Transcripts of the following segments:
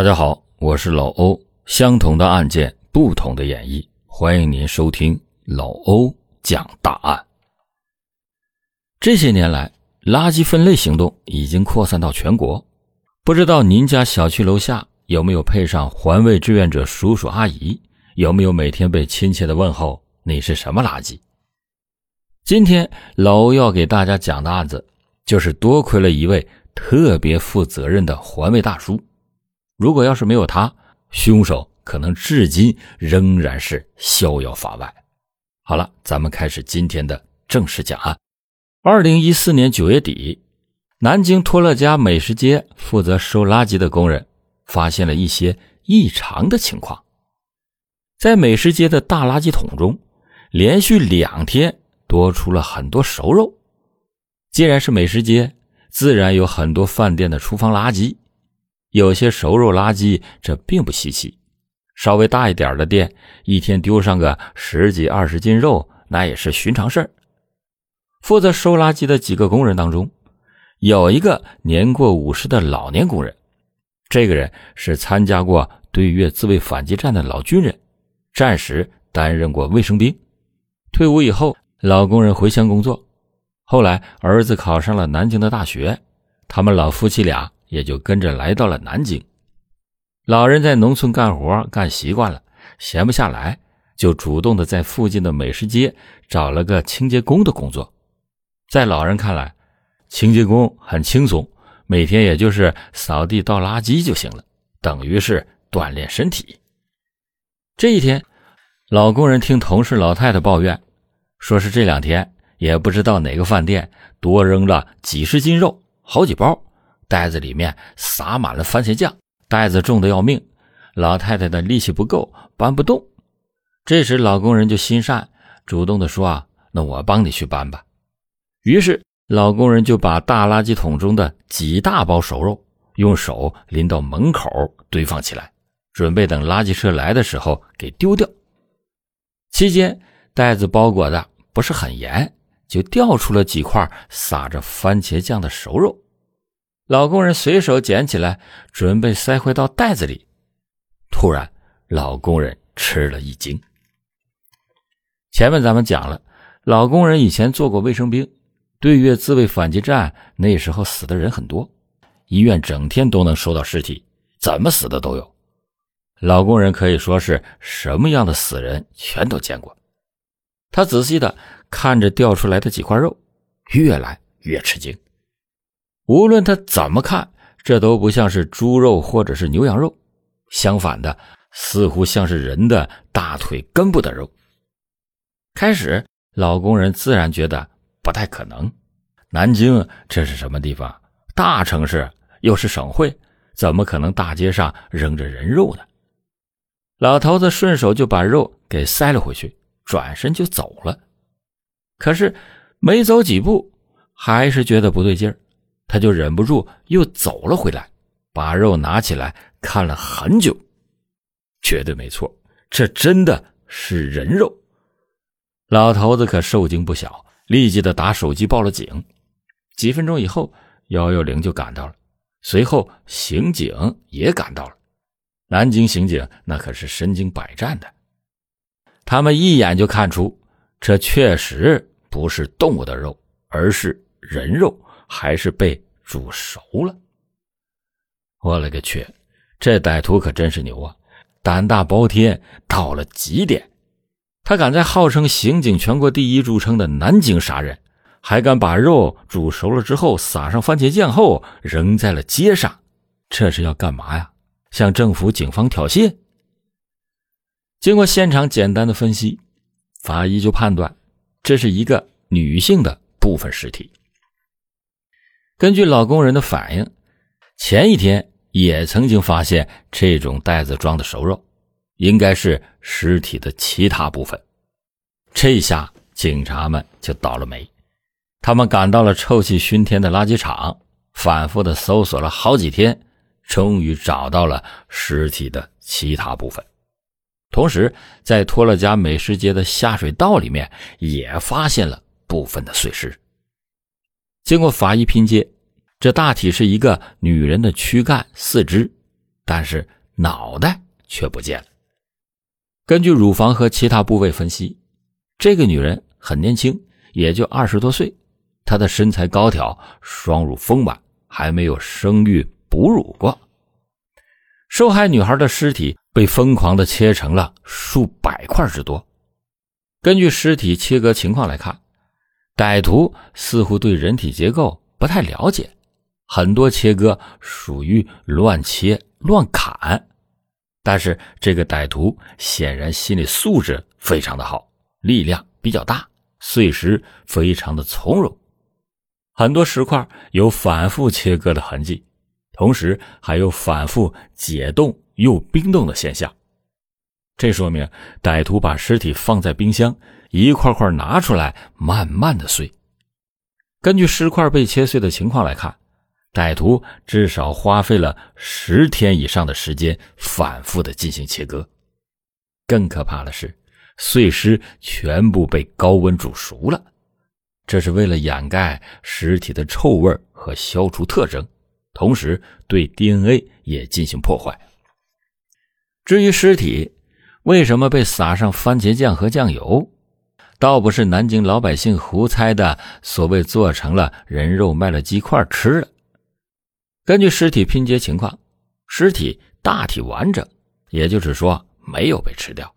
大家好，我是老欧。相同的案件，不同的演绎，欢迎您收听老欧讲大案。这些年来，垃圾分类行动已经扩散到全国。不知道您家小区楼下有没有配上环卫志愿者叔叔阿姨？有没有每天被亲切的问候“你是什么垃圾”？今天老欧要给大家讲的案子，就是多亏了一位特别负责任的环卫大叔。如果要是没有他，凶手可能至今仍然是逍遥法外。好了，咱们开始今天的正式讲案。二零一四年九月底，南京托乐家美食街负责收垃圾的工人发现了一些异常的情况，在美食街的大垃圾桶中，连续两天多出了很多熟肉。既然是美食街，自然有很多饭店的厨房垃圾。有些熟肉垃圾，这并不稀奇。稍微大一点的店，一天丢上个十几二十斤肉，那也是寻常事儿。负责收垃圾的几个工人当中，有一个年过五十的老年工人。这个人是参加过对越自卫反击战的老军人，战时担任过卫生兵。退伍以后，老工人回乡工作。后来儿子考上了南京的大学，他们老夫妻俩。也就跟着来到了南京。老人在农村干活干习惯了，闲不下来，就主动的在附近的美食街找了个清洁工的工作。在老人看来，清洁工很轻松，每天也就是扫地倒垃圾就行了，等于是锻炼身体。这一天，老工人听同事老太太抱怨，说是这两天也不知道哪个饭店多扔了几十斤肉，好几包。袋子里面撒满了番茄酱，袋子重的要命，老太太的力气不够，搬不动。这时老工人就心善，主动的说：“啊，那我帮你去搬吧。”于是老工人就把大垃圾桶中的几大包熟肉用手拎到门口堆放起来，准备等垃圾车来的时候给丢掉。期间袋子包裹的不是很严，就掉出了几块撒着番茄酱的熟肉。老工人随手捡起来，准备塞回到袋子里。突然，老工人吃了一惊。前面咱们讲了，老工人以前做过卫生兵，对越自卫反击战那时候死的人很多，医院整天都能收到尸体，怎么死的都有。老工人可以说是什么样的死人全都见过。他仔细的看着掉出来的几块肉，越来越吃惊。无论他怎么看，这都不像是猪肉或者是牛羊肉，相反的，似乎像是人的大腿根部的肉。开始，老工人自然觉得不太可能。南京这是什么地方？大城市又是省会，怎么可能大街上扔着人肉呢？老头子顺手就把肉给塞了回去，转身就走了。可是没走几步，还是觉得不对劲儿。他就忍不住又走了回来，把肉拿起来看了很久，绝对没错，这真的是人肉。老头子可受惊不小，立即的打手机报了警。几分钟以后，幺幺零就赶到了，随后刑警也赶到了。南京刑警那可是身经百战的，他们一眼就看出这确实不是动物的肉，而是人肉。还是被煮熟了。我勒个去，这歹徒可真是牛啊，胆大包天到了极点。他敢在号称刑警全国第一著称的南京杀人，还敢把肉煮熟了之后撒上番茄酱后扔在了街上，这是要干嘛呀？向政府警方挑衅？经过现场简单的分析，法医就判断这是一个女性的部分尸体。根据老工人的反应，前一天也曾经发现这种袋子装的熟肉，应该是尸体的其他部分。这下警察们就倒了霉，他们赶到了臭气熏天的垃圾场，反复的搜索了好几天，终于找到了尸体的其他部分。同时，在托勒家美食街的下水道里面也发现了部分的碎尸。经过法医拼接，这大体是一个女人的躯干、四肢，但是脑袋却不见了。根据乳房和其他部位分析，这个女人很年轻，也就二十多岁。她的身材高挑，双乳丰满，还没有生育哺乳过。受害女孩的尸体被疯狂的切成了数百块之多。根据尸体切割情况来看，歹徒似乎对人体结构不太了解，很多切割属于乱切乱砍。但是这个歹徒显然心理素质非常的好，力量比较大，碎石非常的从容。很多石块有反复切割的痕迹。同时还有反复解冻又冰冻的现象，这说明歹徒把尸体放在冰箱，一块块拿出来，慢慢的碎。根据尸块被切碎的情况来看，歹徒至少花费了十天以上的时间，反复的进行切割。更可怕的是，碎尸全部被高温煮熟了，这是为了掩盖尸体的臭味和消除特征。同时对 DNA 也进行破坏。至于尸体为什么被撒上番茄酱和酱油，倒不是南京老百姓胡猜的，所谓做成了人肉卖了鸡块吃了。根据尸体拼接情况，尸体大体完整，也就是说没有被吃掉。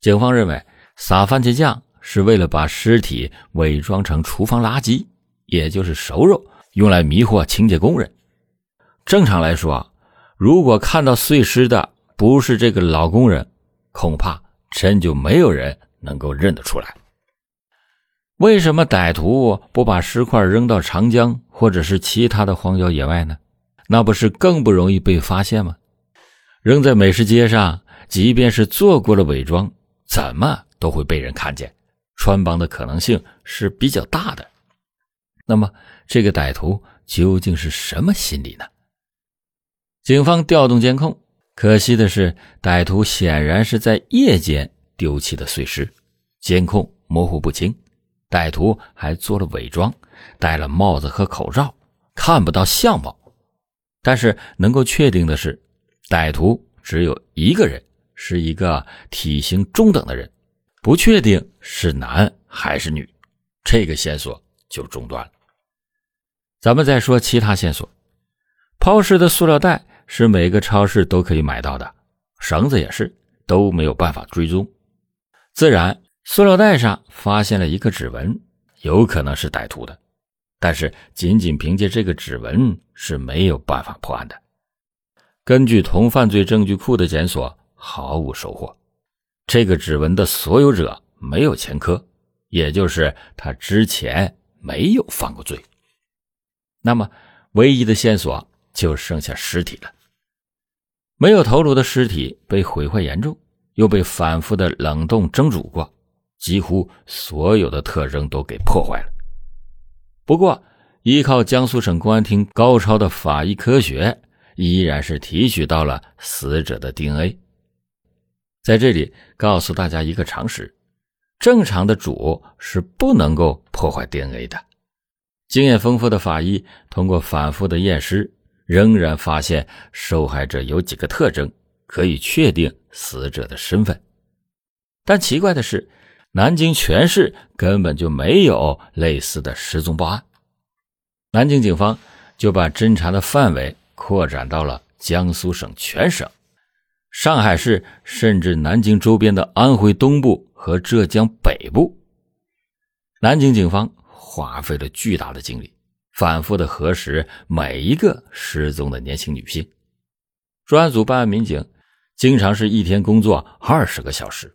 警方认为撒番茄酱是为了把尸体伪装成厨房垃圾，也就是熟肉，用来迷惑清洁工人。正常来说，如果看到碎尸的不是这个老工人，恐怕真就没有人能够认得出来。为什么歹徒不把尸块扔到长江或者是其他的荒郊野外呢？那不是更不容易被发现吗？扔在美食街上，即便是做过了伪装，怎么都会被人看见，穿帮的可能性是比较大的。那么，这个歹徒究竟是什么心理呢？警方调动监控，可惜的是，歹徒显然是在夜间丢弃的碎尸，监控模糊不清。歹徒还做了伪装，戴了帽子和口罩，看不到相貌。但是能够确定的是，歹徒只有一个人，是一个体型中等的人，不确定是男还是女，这个线索就中断了。咱们再说其他线索，抛尸的塑料袋。是每个超市都可以买到的，绳子也是都没有办法追踪。自然，塑料袋上发现了一个指纹，有可能是歹徒的，但是仅仅凭借这个指纹是没有办法破案的。根据同犯罪证据库的检索，毫无收获。这个指纹的所有者没有前科，也就是他之前没有犯过罪。那么，唯一的线索就剩下尸体了。没有头颅的尸体被毁坏严重，又被反复的冷冻蒸煮过，几乎所有的特征都给破坏了。不过，依靠江苏省公安厅高超的法医科学，依然是提取到了死者的 DNA。在这里告诉大家一个常识：正常的主是不能够破坏 DNA 的。经验丰富的法医通过反复的验尸。仍然发现受害者有几个特征，可以确定死者的身份。但奇怪的是，南京全市根本就没有类似的失踪报案。南京警方就把侦查的范围扩展到了江苏省全省、上海市，甚至南京周边的安徽东部和浙江北部。南京警方花费了巨大的精力。反复的核实每一个失踪的年轻女性，专案组办案民警经常是一天工作二十个小时，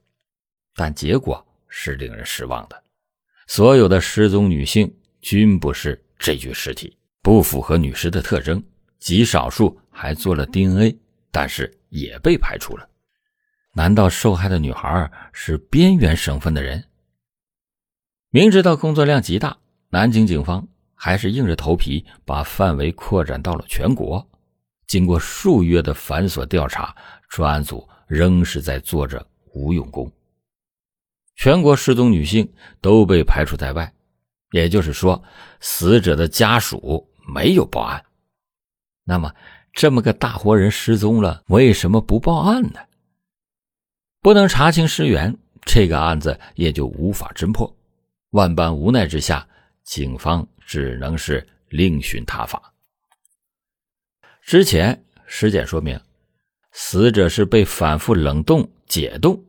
但结果是令人失望的。所有的失踪女性均不是这具尸体，不符合女尸的特征，极少数还做了 DNA，但是也被排除了。难道受害的女孩是边缘省份的人？明知道工作量极大，南京警方。还是硬着头皮把范围扩展到了全国。经过数月的繁琐调查，专案组仍是在做着无用功。全国失踪女性都被排除在外，也就是说，死者的家属没有报案。那么，这么个大活人失踪了，为什么不报案呢？不能查清尸源，这个案子也就无法侦破。万般无奈之下，警方只能是另寻他法。之前尸检说明，死者是被反复冷冻解冻。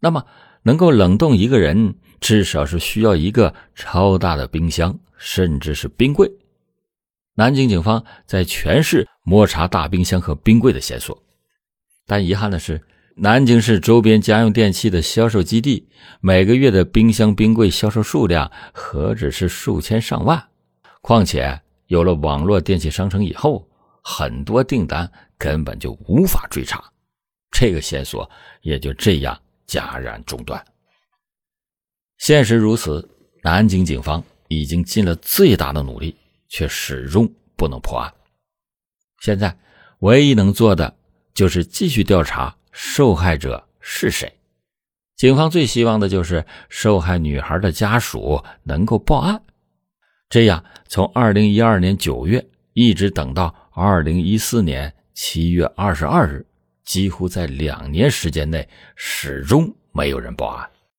那么，能够冷冻一个人，至少是需要一个超大的冰箱，甚至是冰柜。南京警方在全市摸查大冰箱和冰柜的线索，但遗憾的是。南京市周边家用电器的销售基地，每个月的冰箱、冰柜销售数量何止是数千上万？况且有了网络电器商城以后，很多订单根本就无法追查，这个线索也就这样戛然中断。现实如此，南京警方已经尽了最大的努力，却始终不能破案。现在唯一能做的就是继续调查。受害者是谁？警方最希望的就是受害女孩的家属能够报案，这样从二零一二年九月一直等到二零一四年七月二十二日，几乎在两年时间内始终没有人报案。